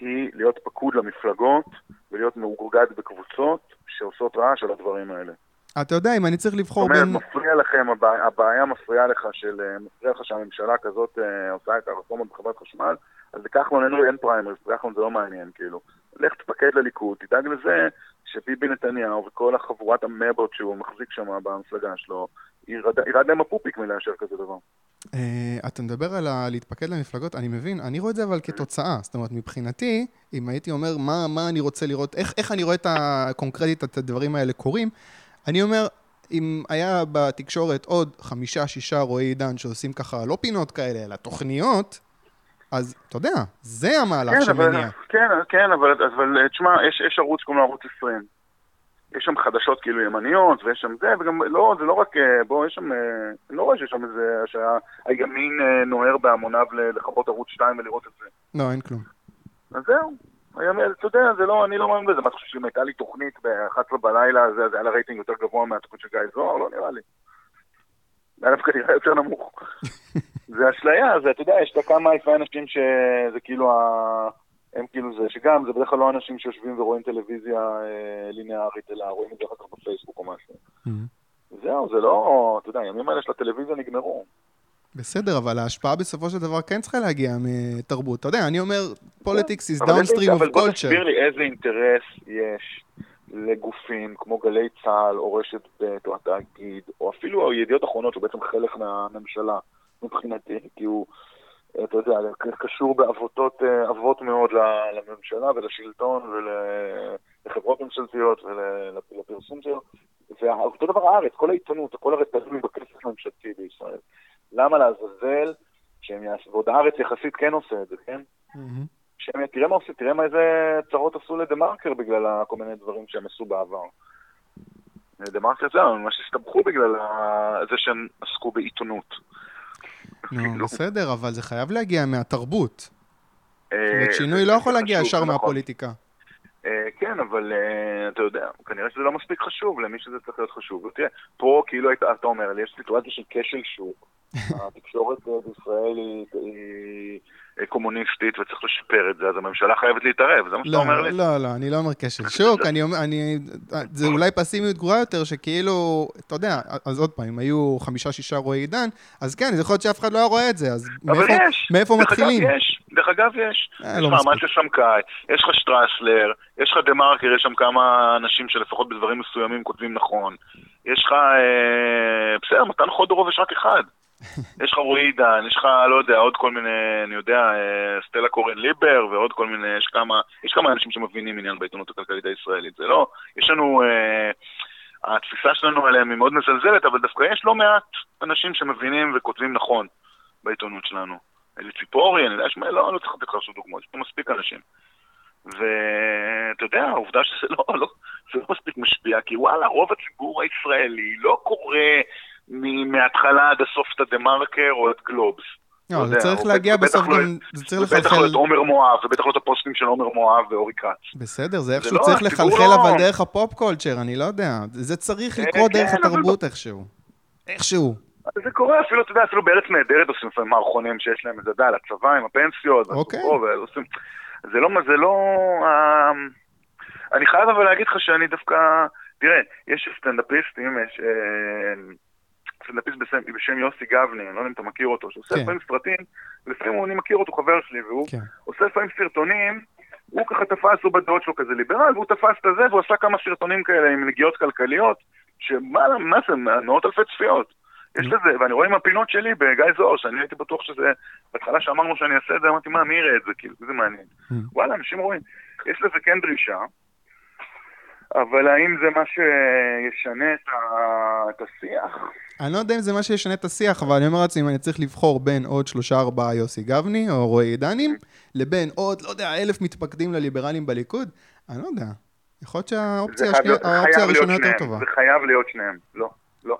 S2: היא להיות פקוד למפלגות ולהיות מאורגד בקבוצות שעושות רעש על הדברים האלה.
S1: אתה יודע, אם אני צריך לבחור
S2: בין... זאת
S1: אומרת,
S2: מפריע לכם, הבעיה, הבעיה מפריעה לך, של, אה, מפריע לך שהממשלה כזאת אה, עושה את הרפורמות בחברת חשמל, אז לכחלון אין, אין פריימריז, לכחלון זה לא מעניין, כאילו. לך תפקד לליכוד, תדאג לזה שביבי נתניהו וכל החבורת המבות שהוא מחזיק שם במפלגה שלו, ירד, ירד להם הפופיק מלאשר כזה דבר.
S1: Uh, אתה מדבר על ה- להתפקד למפלגות, אני מבין, אני רואה את זה אבל כתוצאה. זאת אומרת, מבחינתי, אם הייתי אומר מה, מה אני רוצה לראות, איך, איך אני רואה את הקונקרטית, את הדברים האלה קורים, אני אומר, אם היה בתקשורת עוד חמישה, שישה רועי עידן שעושים ככה, לא פינות כאלה, אלא תוכניות, אז אתה יודע, זה המהלך
S2: כן, אבל,
S1: שמניע.
S2: כן, כן, אבל, אבל תשמע, יש, יש ערוץ שקוראים לו ערוץ 20. יש שם חדשות כאילו ימניות, ויש שם זה, וגם לא, זה לא רק, אה, בוא, יש שם, אה, אני לא רואה שיש שם איזה, שהימין אה, נוהר בהמוניו לכבות ערוץ 2 ולראות את זה.
S1: לא, אין כלום.
S2: אז זהו. הימין, אתה יודע, זה לא, אני לא מאמין בזה. מה אתה חושב שאם הייתה לי תוכנית ב-11 בלילה, זה, זה היה לה רייטינג יותר גבוה מהתוכנית של גיא זוהר? לא נראה לי. היה דווקא נראה יותר נמוך. זה אשליה, זה, אתה יודע, יש את כמה אלפי אנשים שזה כאילו ה... הם כאילו זה, שגם, זה בדרך כלל לא אנשים שיושבים ורואים טלוויזיה אה, ליניארית, אלא רואים את זה אחר כך בפייסבוק או משהו. זהו, זה לא, אתה יודע, הימים האלה של הטלוויזיה נגמרו.
S1: בסדר, אבל ההשפעה בסופו של דבר כן צריכה להגיע מתרבות. אתה יודע, אני אומר, politics is
S2: אבל איזה-
S1: downstream
S2: אבל
S1: of
S2: בוא
S1: culture.
S2: תסביר לי איזה אינטרס יש לגופים כמו גלי צה"ל, או רשת ב', או התאגיד, או אפילו ידיעות אחרונות, שהוא בעצם חלק מהממשלה, מבחינתי, כי הוא, אתה יודע, קשור בעבותות, אה, עבות מאוד לממשלה ולשלטון ולחברות ממשלתיות ולפרסום שלו. ואותו דבר הארץ, כל העיתונות, הרי תלוי בכסף הממשלתי בישראל. למה לעזאזל שהם יעשו, ועוד הארץ יחסית כן עושה את זה, כן?
S1: מהמם.
S2: תראה מה עושים, תראה מה איזה צרות עשו לדה מרקר בגלל כל מיני דברים שהם עשו בעבר. דה מרקר הם ממש הסתבכו בגלל זה שהם עסקו בעיתונות.
S1: נו,
S2: כאילו.
S1: בסדר, אבל זה חייב להגיע מהתרבות.
S2: אה,
S1: שינוי
S2: זה-
S1: לא
S2: זה
S1: יכול להגיע ישר
S2: זה נכון.
S1: מהפוליטיקה.
S2: אה, כן, אבל אה, אתה יודע, כנראה שזה לא מספיק חשוב למי שזה צריך להיות חשוב. ותראה, פה כאילו אתה אומר יש סיטואציה של כשל שוק. התקשורת בישראל היא- קומוניסטית וצריך לשפר את זה, אז הממשלה חייבת להתערב, זה מה שאתה
S1: לא,
S2: אומר לי?
S1: לא, לא, אני לא אומר כשל שוק, אני אומר, אני, זה אולי פסימיות גרועה יותר, שכאילו, אתה יודע, אז עוד פעם, אם היו חמישה-שישה רועי עידן, אז כן, יכול להיות שאף אחד לא היה רואה את זה, אז מאיפה,
S2: יש.
S1: מאיפה מתחילים?
S2: יש. דרך אגב, יש.
S1: אה,
S2: יש
S1: לא
S2: לך. אמציה סמכאי, יש לך שטרסלר, יש לך דה מרקר, יש שם כמה אנשים שלפחות בדברים מסוימים כותבים נכון. יש לך, אה, בסדר, מתן חודורוב יש רק אחד. יש לך רועי עידן, יש לך, לא יודע, עוד כל מיני, אני יודע, אה, סטלה קורן ליבר ועוד כל מיני, יש כמה, יש כמה אנשים שמבינים עניין בעיתונות הכלכלית הישראלית. זה לא, יש לנו, אה, התפיסה שלנו עליהם היא מאוד מזלזלת, אבל דווקא יש לא מעט אנשים שמבינים וכותבים נכון בעיתונות שלנו. אלי ציפורי, אני יודע, שמע, לא, לא צריך לתת לך עכשיו דוגמאות, יש פה מספיק אנשים. ואתה יודע, העובדה שזה לא, לא, זה לא מספיק משפיע, כי וואלה, רוב הציבור הישראלי לא קורא מההתחלה עד הסוף את הדה מרקר או את גלובס.
S1: לא,
S2: לא
S1: זה צריך להגיע
S2: בטח
S1: בסוף
S2: לא-
S1: גם, זה צריך
S2: ובטח לא
S1: לחלחל,
S2: את עומר מואב, ובטח לא את הפוסטים של עומר מואב ואורי כץ.
S1: בסדר, זה איכשהו
S2: לא,
S1: צריך לחלחל
S2: לא-
S1: אבל דרך הפופ קולצ'ר, אני לא יודע, זה צריך
S2: אה,
S1: לקרות
S2: כן,
S1: דרך
S2: אבל
S1: התרבות איכשהו. איכשהו.
S2: זה קורה אפילו, אתה יודע, אפילו בארץ נהדרת עושים לפעמים מערכונים שיש להם, אתה יודע, לצבא עם הפנסיות,
S1: אוקיי.
S2: זה לא, זה לא... אה, אני חייב אבל להגיד לך שאני דווקא... תראה, יש סטנדאפיסטים, יש סטנדאפיסט בשם, בשם יוסי גבני, אני לא יודע אם אתה מכיר אותו, שעושה
S1: כן.
S2: לפעמים סרטים, ולפעמים הוא- אני מכיר אותו, חבר שלי, והוא
S1: כן.
S2: עושה לפעמים סרטונים, הוא ככה תפס, הוא בדעות שלו כזה ליברל, והוא תפס את הזה, והוא עשה כמה סרטונים כאלה עם נגיעות כלכליות, שמה מה זה, מאות אלפי צפיות. יש. לזה, ואני רואה עם הפינות שלי בגיא זוהר, שאני הייתי בטוח שזה, בהתחלה שאמרנו שאני אעשה את זה, אמרתי, מה, מי יראה את זה, כאילו, זה מעניין. וואלה, אנשים רואים. יש לזה כן דרישה, אבל האם זה מה שישנה את, ה... את השיח?
S1: אני לא יודע אם זה מה שישנה את השיח, אבל אני אומר לעצמי, אם אני צריך לבחור בין עוד שלושה ארבעה יוסי גבני או רועי עידנים, לבין עוד, לא יודע, אלף מתפקדים לליברלים בליכוד, אני לא יודע. יכול להיות שהאופציה האופציה הראשונה יותר טובה.
S2: זה חייב להיות שניהם, לא, לא.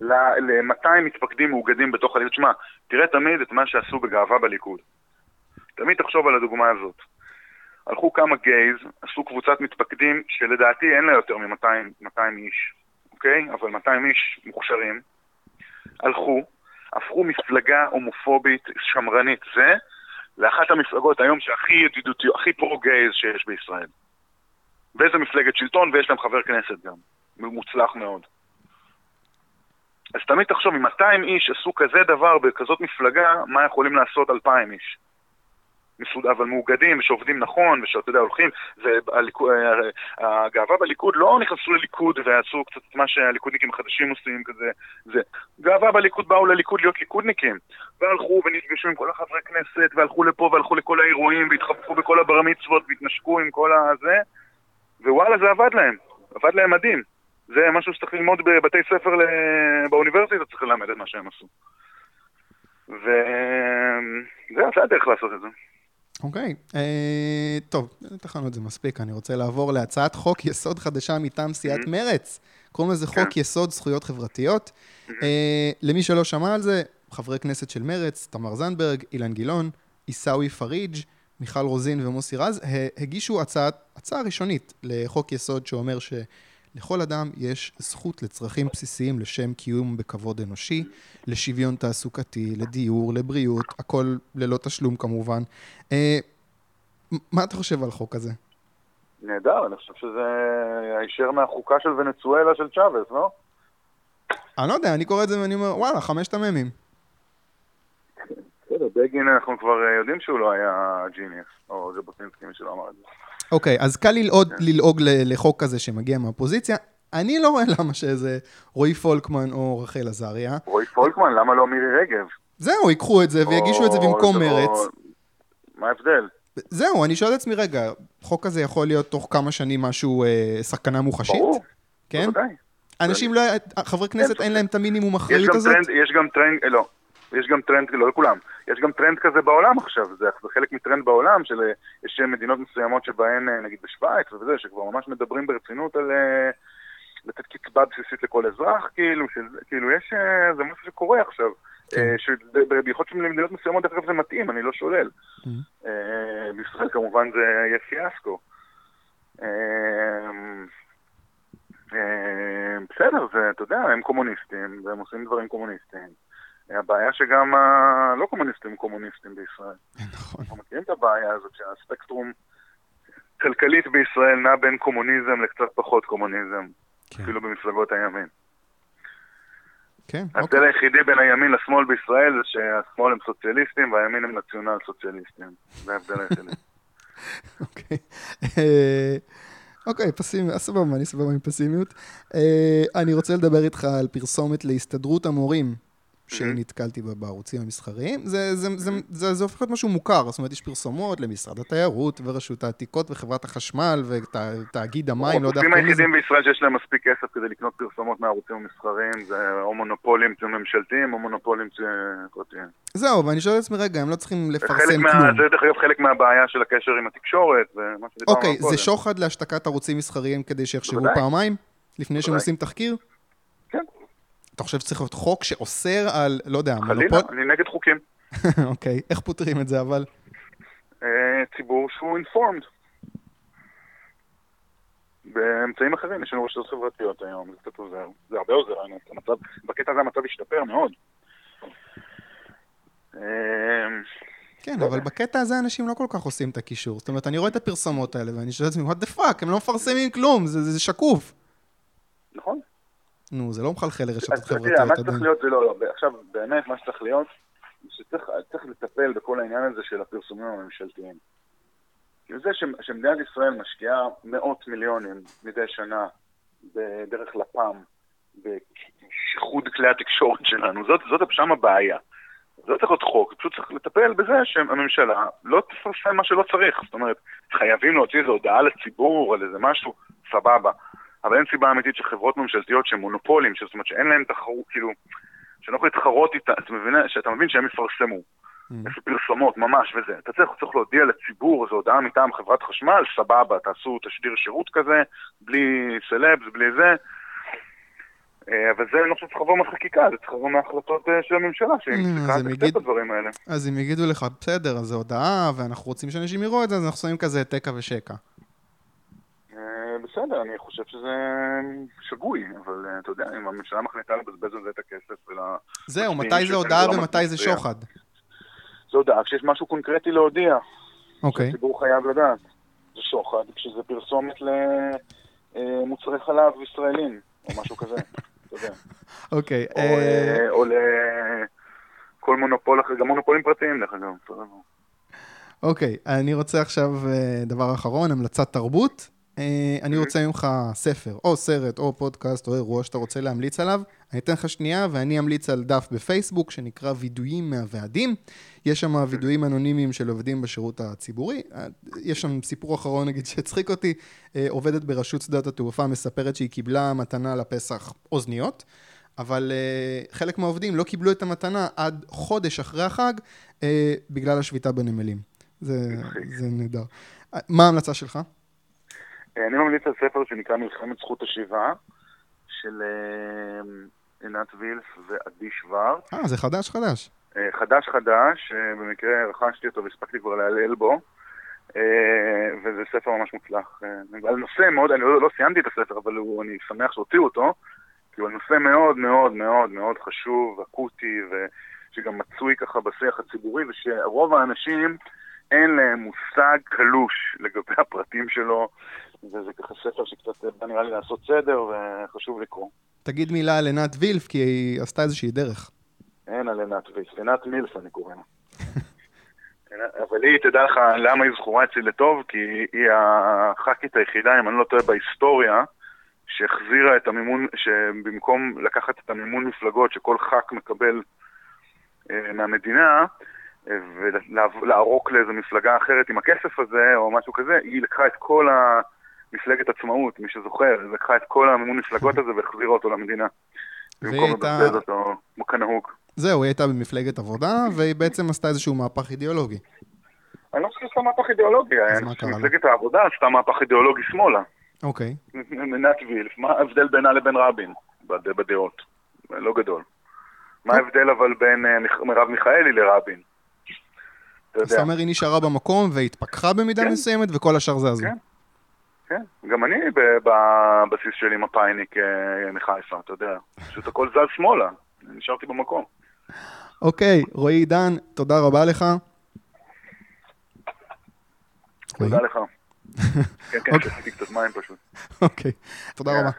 S2: ל-200 מתפקדים מאוגדים בתוך הליכוד. שמע, תראה תמיד את מה שעשו בגאווה בליכוד. תמיד תחשוב על הדוגמה הזאת. הלכו כמה גייז, עשו קבוצת מתפקדים שלדעתי אין לה יותר מ-200 איש, אוקיי? אבל 200 איש מוכשרים. הלכו, הפכו מפלגה הומופובית שמרנית זה לאחת המפלגות היום שהכי ידידותי, הכי פרו-גייז שיש בישראל. ואיזה מפלגת שלטון, ויש להם חבר כנסת גם. מוצלח מאוד. אז תמיד תחשוב, אם 200 איש עשו כזה דבר בכזאת מפלגה, מה יכולים לעשות 2,000 איש? מסוד... אבל מאוגדים, שעובדים נכון, ושאתה יודע, הולכים, והגאווה בליכוד לא נכנסו לליכוד ועשו קצת מה שהליכודניקים החדשים עושים, כזה, זה. גאווה בליכוד באו לליכוד להיות ליכודניקים, והלכו ונפגשו עם כל החברי כנסת, והלכו לפה והלכו לכל האירועים, והתחבקו בכל הבר מצוות, והתנשקו עם כל הזה, ווואלה, זה עבד להם, עבד להם מדהים. זה משהו שצריך ללמוד בבתי ספר ל... באוניברסיטה, צריך ללמד את מה שהם עשו. וזהו, זה הדרך לעשות את זה.
S1: אוקיי, אה, טוב, נתנו את זה מספיק, אני רוצה לעבור להצעת חוק יסוד חדשה מטעם סיעת
S2: Mm-hmm.
S1: מרצ. קוראים לזה חוק
S2: כן.
S1: יסוד זכויות חברתיות.
S2: Mm-hmm.
S1: אה, למי שלא שמע על זה, חברי כנסת של מרצ, תמר זנדברג, אילן גילאון, עיסאווי פריג', מיכל רוזין ומוסי רז, הגישו הצעת, הצעה ראשונית לחוק יסוד שאומר שלכל אדם יש זכות לצרכים בסיסיים לשם קיום בכבוד אנושי, לשוויון תעסוקתי, לדיור, לבריאות, הכל ללא תשלום כמובן. אה, מה אתה חושב על חוק הזה?
S2: נהדר, אני חושב שזה הישר מהחוקה של ונצואלה של צ'אבס, לא?
S1: אני לא יודע, אני קורא את זה ואני אומר, וואלה, חמשת המ"מים.
S2: בסדר, בגין אנחנו כבר אה, יודעים שהוא לא היה ג'יניוס, או ז'בוטינסקי, מי שלא אמר את זה.
S1: אוקיי, אז קל ללעוד, ללעוג ל- לחוק כזה שמגיע מהאופוזיציה. אני לא רואה למה שאיזה רועי פולקמן או רחל עזריה.
S2: רועי פולקמן, למה לא מירי רגב?
S1: זהו, ייקחו את זה ויגישו את זה
S2: או-
S1: במקום
S2: או-
S1: מרץ.
S2: מה ההבדל?
S1: זהו, אני שואל את עצמי, רגע, חוק כזה יכול להיות תוך כמה שנים משהו, אה, סכנה מוחשית?
S2: ברור,
S1: כן?
S2: בוודאי.
S1: אנשים לא, חברי כנסת אין להם את המינימום אחריות הזאת?
S2: יש גם טרנד, לא, יש גם טרנד, לא לכולם, יש גם טרנד כזה בעולם עכשיו, זה, זה חלק מטרנד בעולם, של, יש מדינות מסוימות שבהן, אה, נגיד בשוויץ וזה, שכבר ממש מדברים ברצינות על אה, לתת קצבה בסיסית לכל אזרח, כאילו, של, כאילו יש, אה, זה משהו שקורה עכשיו.
S1: כן.
S2: שיכול להיות שלמדינות מסוימות דרך אגב זה מתאים, אני לא שולל.
S1: Mhm.
S2: אה, בישראל כמובן זה יהיה פיאסקו. בסדר, זה, אתה יודע, הם קומוניסטים, והם עושים דברים קומוניסטיים. הבעיה שגם הלא קומוניסטים הם קומוניסטים בישראל.
S1: נכון.
S2: אנחנו מכירים את הבעיה הזאת שהספקטרום כלכלית בישראל נע בין קומוניזם לקצת פחות קומוניזם,
S1: כן.
S2: אפילו במפלגות הימין.
S1: כן, אוקיי.
S2: ההבדל היחידי בין הימין לשמאל בישראל זה שהשמאל הם סוציאליסטים והימין הם נציונל סוציאליסטים. זה ההבדל היחידי.
S1: אוקיי. אה, אוקיי, פסימי, סבבה, אני סבבה עם פסימיות. אה, אני רוצה לדבר איתך על פרסומת להסתדרות המורים שנתקלתי בה בערוצים המסחריים. זה, זה, זה, זה, זה הופך להיות משהו מוכר, זאת אומרת, יש פרסומות למשרד התיירות ורשות העתיקות וחברת החשמל ותאגיד המים, לא יודע
S2: הגופים. היחידים בישראל שיש להם מספיק כסף כדי לקנות פרסומות מהערוצים המסחריים זה או מונופולים ממשלתיים או מונופולים פרטיים.
S1: זהו, ואני שואל את עצמי, רגע, הם לא צריכים לפרסם
S2: מה-
S1: כלום.
S2: זה דרך אגב חלק מהבעיה של הקשר עם התקשורת ומה שדיברנו
S1: אוקיי,
S2: קודם.
S1: זה שוחד להשתקת ערוצים מסחריים כדי שיחשבו. פעמיים? לפני שהם. עושים תחקיר? אתה חושב שצריך להיות חוק שאוסר על, לא יודע,
S2: חלילה,
S1: מונופול?
S2: אני נגד חוקים.
S1: אוקיי, איך פותרים את זה אבל?
S2: אה, ציבור שהוא informed. באמצעים אחרים, יש לנו רשתות חברתיות היום, זה קצת עוזר. זה הרבה עוזר. המצב, בקטע הזה המצב השתפר מאוד. אה,
S1: כן,
S2: לא
S1: אבל. בקטע הזה אנשים לא כל כך עושים את הקישור. זאת אומרת, אני רואה את הפרסומות האלה ואני שואל את עצמי, what the fuck, הם לא מפרסמים כלום, זה שקוף.
S2: נכון.
S1: נו, זה לא מחלחל לרשתות
S2: אז
S1: חברתיות
S2: מה שצריך. להיות זה לא, לא, עכשיו באמת מה שצריך להיות, שצריך צריך לטפל בכל העניין הזה של הפרסומים הממשלתיים. כאילו זה שמדינת ישראל משקיעה מאות מיליונים מדי שנה בדרך לפ"ם, בשיחוד כלי התקשורת שלנו, זאת, זאת שם הבעיה. זה לא צריך להיות חוק, פשוט צריך לטפל בזה שהממשלה לא תפרסם מה שלא צריך. זאת אומרת, חייבים להוציא איזו הודעה לציבור על איזה משהו, סבבה. אבל אין סיבה אמיתית שחברות ממשלתיות שהן מונופולים, זאת אומרת שאין להן תחרות, כאילו, שאני לא יכול להתחרות איתה, אתה מבין, שאתה מבין שהם יפרסמו. לפי mm. פרסומות, ממש, וזה. אתה צריך, צריך להודיע לציבור, זו הודעה מטעם חברת חשמל, סבבה, תעשו תשדיר שירות כזה, בלי סלבס, בלי זה. אה, אבל זה, אני לא חושב שצריך לבוא מהחקיקה, זה צריך לבוא מההחלטות אה, של הממשלה, שהיא צריכה לתקצב את הדברים האלה.
S1: אז אם יגידו לך, בסדר, אז זו הודעה, ואנחנו רוצים שאנשים יראו את זה, אז אנחנו שמים כזה תקע ושקע.
S2: אה, בסדר, אני חושב שזה שגוי, אבל אתה יודע, אם הממשלה מחליטה לבזבז על זה את הכסף ול...
S1: זהו, מתי זה הודעה לא ומתי זה שוחד?
S2: זה הודעה כשיש משהו קונקרטי להודיע.
S1: אוקיי.
S2: שהציבור חייב לדעת. זה שוחד, כשזה פרסומת למוצרי חלב ישראלים, או משהו כזה.
S1: אוקיי.
S2: אה, או לכל מונופול אחר, גם מונופולים פרטיים דרך אגב.
S1: אוקיי, אני רוצה עכשיו אה, דבר אחרון, המלצת תרבות. אה, אני רוצה ממך ספר, או סרט, או פודקאסט, או אירוע שאתה רוצה להמליץ עליו. אני אתן לך שנייה, ואני אמליץ על דף בפייסבוק שנקרא וידויים מהוועדים. יש שם וידויים אנונימיים של עובדים בשירות הציבורי. יש שם סיפור אחרון, נגיד, שהצחיק אותי. אה, עובדת ברשות שדות התעופה מספרת שהיא קיבלה מתנה לפסח אוזניות. אבל uh, חלק מהעובדים לא קיבלו את המתנה עד חודש אחרי החג uh, בגלל השביתה בנמלים. זה, זה נהדר. מה ההמלצה שלך?
S2: אני ממליץ על ספר שנקרא מלחמת זכות השיבה, של אה, עינת וילף ועדי שוורץ.
S1: אה, זה חדש חדש.
S2: אה, חדש חדש, אה, במקרה רכשתי אותו והספקתי כבר להלל בו, וזה ספר ממש מוצלח. על נושא מאוד, אני לא, לא סיימתי את הספר, אבל הוא, אני שמח שהוציאו אותו, כי הוא נושא מאוד מאוד מאוד מאוד חשוב, אקוטי, ושגם מצוי ככה בשיח הציבורי, ושרוב האנשים אין להם מושג קלוש לגבי הפרטים שלו, וזה ככה ספר שקצת בא נראה לי לעשות סדר, וחשוב לקרוא.
S1: תגיד מילה על עינת וילף, כי היא עשתה איזושהי דרך.
S2: אין על עינת וילף, עינת מילף אני קורא לה. אבל היא, תדע לך למה היא זכורה אצלי לטוב, כי היא הח"כית היחידה, אם אני לא טועה, בהיסטוריה, שהחזירה את המימון, שבמקום לקחת את המימון מפלגות שכל ח"כ מקבל אה, מהמדינה, ולערוק לאיזו מפלגה אחרת עם הכסף הזה, או משהו כזה, היא לקחה את כל מפלגת עצמאות, מי שזוכר, לקחה את כל המימון מפלגות הזה והחזירה אותו למדינה. במקום לבזבז אותו כמו כנהוג.
S1: זהו, היא הייתה במפלגת עבודה, והיא בעצם עשתה איזשהו מהפך אידיאולוגי.
S2: אני לא חושב שעשתה מהפך אידיאולוגי, מפלגת העבודה עשתה מהפך אידיאולוגי שמאלה.
S1: אוקיי.
S2: מנת וילף, מה ההבדל בינה לבין רבין בדעות? לא גדול. מה ההבדל אבל בין אה, מרב מיכאלי לרבין?
S1: זאת אומרת, היא נשארה במקום והתפכחה במידה כן. מסוימת, וכל השאר זה הזו.
S2: כן, כן. גם אני בבסיס שלי מפאיניק אה, מחיפה, אתה יודע. פשוט הכל זז שמאלה, נשארתי במקום.
S1: אוקיי, רועי עידן, תודה רבה לך.
S2: תודה לך. כן, כן, אוקיי. שתיתי קצת מים פשוט.
S1: אוקיי, תודה רבה.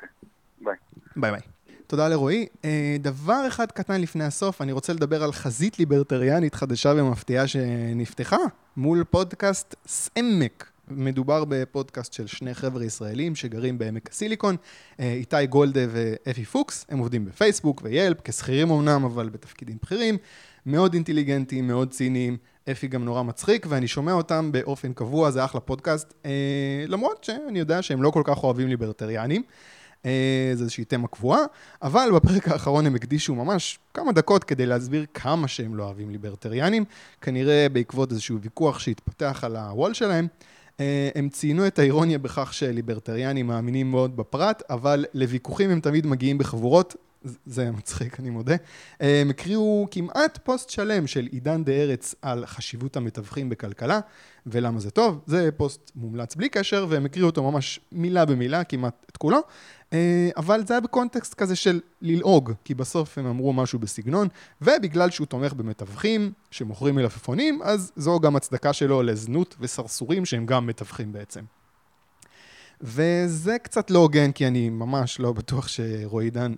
S2: ביי.
S1: ביי ביי. תודה לרועי. אה, דבר אחד קטן לפני הסוף, אני רוצה לדבר על חזית ליברטריאנית חדשה ומפתיעה שנפתחה מול פודקאסט סעמק. מדובר בפודקאסט של שני חבר'ה ישראלים שגרים בעמק הסיליקון, אה, איתי גולדה ואפי פוקס, הם עובדים בפייסבוק ו Yelp, כשכירים אמנם, אבל בתפקידים בכירים, מאוד אינטליגנטים, מאוד ציניים, אפי גם נורא מצחיק, ואני שומע אותם באופן קבוע, זה אחלה פודקאסט, אה, למרות שאני יודע שהם לא כל כך אוהבים ליברטריאנים. אה, זה איזושהי תמה קבועה, אבל בפרק האחרון הם הקדישו ממש כמה דקות כדי להסביר כמה שהם לא אוהבים ליברטריאנים, כנראה בעקבות איזשהו ויכוח שהתפתח על ה wall שלהם. אה, הם ציינו את האירוניה בכך שליברטריאנים מאמינים מאוד בפרט, אבל לוויכוחים הם תמיד מגיעים בחבורות, זה מצחיק, אני מודה. הם הקריאו כמעט פוסט שלם של עידן ארץ על חשיבות המתווכים בכלכלה, ולמה זה טוב. זה פוסט מומלץ בלי קשר, והם הקריאו אותו ממש מילה במילה, כמעט את כולו. אה, אבל זה היה בקונטקסט כזה של ללעוג, כי בסוף הם אמרו משהו בסגנון, ובגלל שהוא תומך במתווכים שמוכרים מלפפונים, אז זו גם הצדקה שלו לזנות וסרסורים שהם גם מתווכים בעצם. וזה קצת לא הוגן, כי אני ממש לא בטוח שרועי דן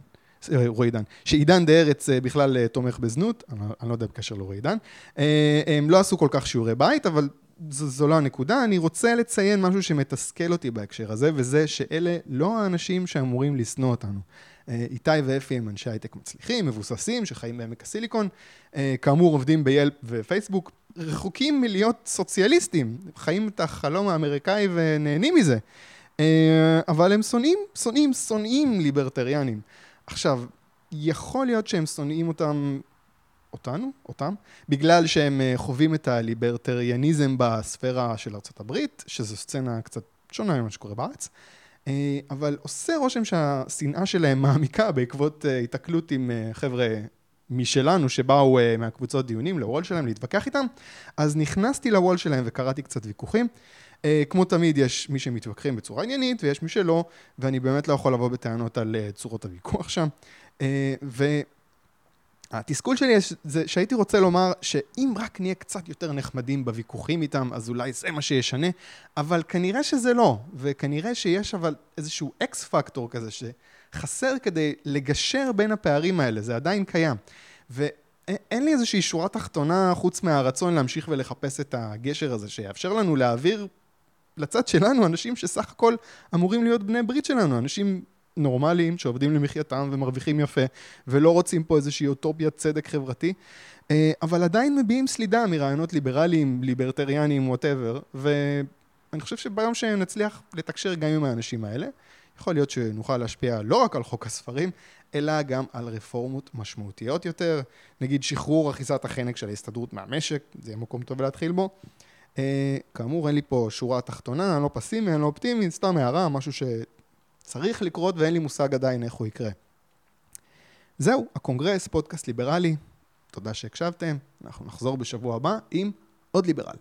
S1: רועי דן, שעידן דה ארץ אה, בכלל תומך בזנות, אני לא יודע בקשר לרועי דן. הם לא עשו כל כך שיעורי בית, אבל זו, זו לא הנקודה, אני רוצה לציין משהו שמתסכל אותי בהקשר הזה, וזה שאלה לא האנשים שאמורים לשנוא אותנו. אה, איתי ואפי הם אנשי הייטק מצליחים, מבוססים, שחיים בעמק הסיליקון, אה, כאמור עובדים ביילפ ופייסבוק, רחוקים מלהיות סוציאליסטים, חיים את החלום האמריקאי ונהנים מזה. אה, אבל הם שונאים, שונאים, שונאים ליברטריאנים. עכשיו, יכול להיות שהם שונאים אותם אותנו, אותם, בגלל שהם חווים את הליברטריאניזם בספירה של ארה"ב, שזו סצנה קצת שונה ממה שקורה בארץ. אה, אבל עושה רושם שהשנאה שלהם מעמיקה בעקבות אה, התקלות עם אה, חבר'ה משלנו שבאו מהקבוצות דיונים לוול שלהם להתווכח איתם, אז נכנסתי לוול שלהם וקראתי קצת ויכוחים. כמו תמיד יש מי שמתווכחים בצורה עניינית ויש מי שלא, ואני באמת לא יכול לבוא בטענות על צורות הוויכוח שם. ו... התסכול שלי זה שהייתי רוצה לומר שאם רק נהיה קצת יותר נחמדים בוויכוחים איתם, אז אולי זה מה שישנה, אבל כנראה שזה לא, וכנראה שיש אבל איזשהו X factor כזה שחסר כדי לגשר בין הפערים האלה, זה עדיין קיים. ואין לי איזושהי שורה תחתונה חוץ מהרצון להמשיך ולחפש את הגשר הזה, שיאפשר לנו להעביר לצד שלנו אנשים שסך הכל אמורים להיות בני ברית שלנו, אנשים נורמליים שעובדים למחייתם ומרוויחים יפה ולא רוצים פה איזושהי אוטופיית צדק חברתי אה, אבל עדיין מביעים סלידה מרעיונות ליברליים, ליברטריאניים, whatever ואני חושב שביום שנצליח לתקשר גם עם האנשים האלה יכול להיות שנוכל להשפיע לא רק על חוק הספרים אלא גם על רפורמות משמעותיות יותר נגיד שחרור אחיזת החנק של ההסתדרות מהמשק זה יהיה מקום טוב להתחיל בו כאמור אין לי פה שורה תחתונה, אני לא פסימי, אני לא אופטימי, סתם הערה, משהו ש... צריך לקרות ואין לי מושג עדיין איך הוא יקרה. זהו, הקונגרס, פודקאסט ליברלי, תודה שהקשבתם, אנחנו נחזור בשבוע הבא עם עוד ליברל.